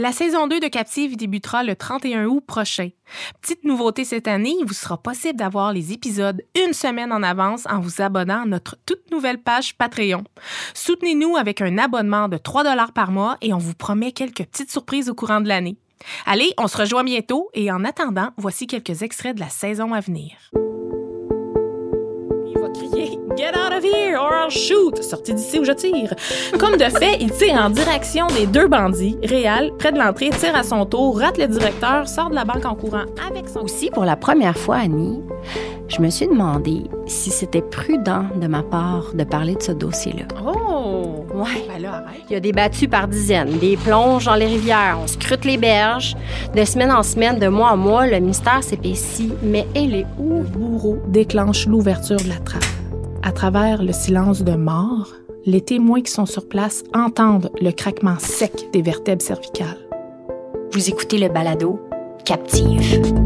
La saison 2 de Captive débutera le 31 août prochain. Petite nouveauté cette année, il vous sera possible d'avoir les épisodes une semaine en avance en vous abonnant à notre toute nouvelle page Patreon. Soutenez-nous avec un abonnement de 3 dollars par mois et on vous promet quelques petites surprises au courant de l'année. Allez, on se rejoint bientôt et en attendant, voici quelques extraits de la saison à venir. Get out of here or I'll shoot! Sortez d'ici ou je tire. Comme de fait, il tire en direction des deux bandits. Réal, près de l'entrée, tire à son tour, rate le directeur, sort de la banque en courant avec son. Aussi, pour la première fois, Annie, je me suis demandé si c'était prudent de ma part de parler de ce dossier-là. Oh! Ouais. Ben là, arrête. Il y a des battues par dizaines, des plonges dans les rivières, on scrute les berges. De semaine en semaine, de mois en mois, le mystère s'épaissit. Mais elle est où? Le bourreau déclenche l'ouverture de la trappe. À travers le silence de mort, les témoins qui sont sur place entendent le craquement sec des vertèbres cervicales. Vous écoutez le balado Captive.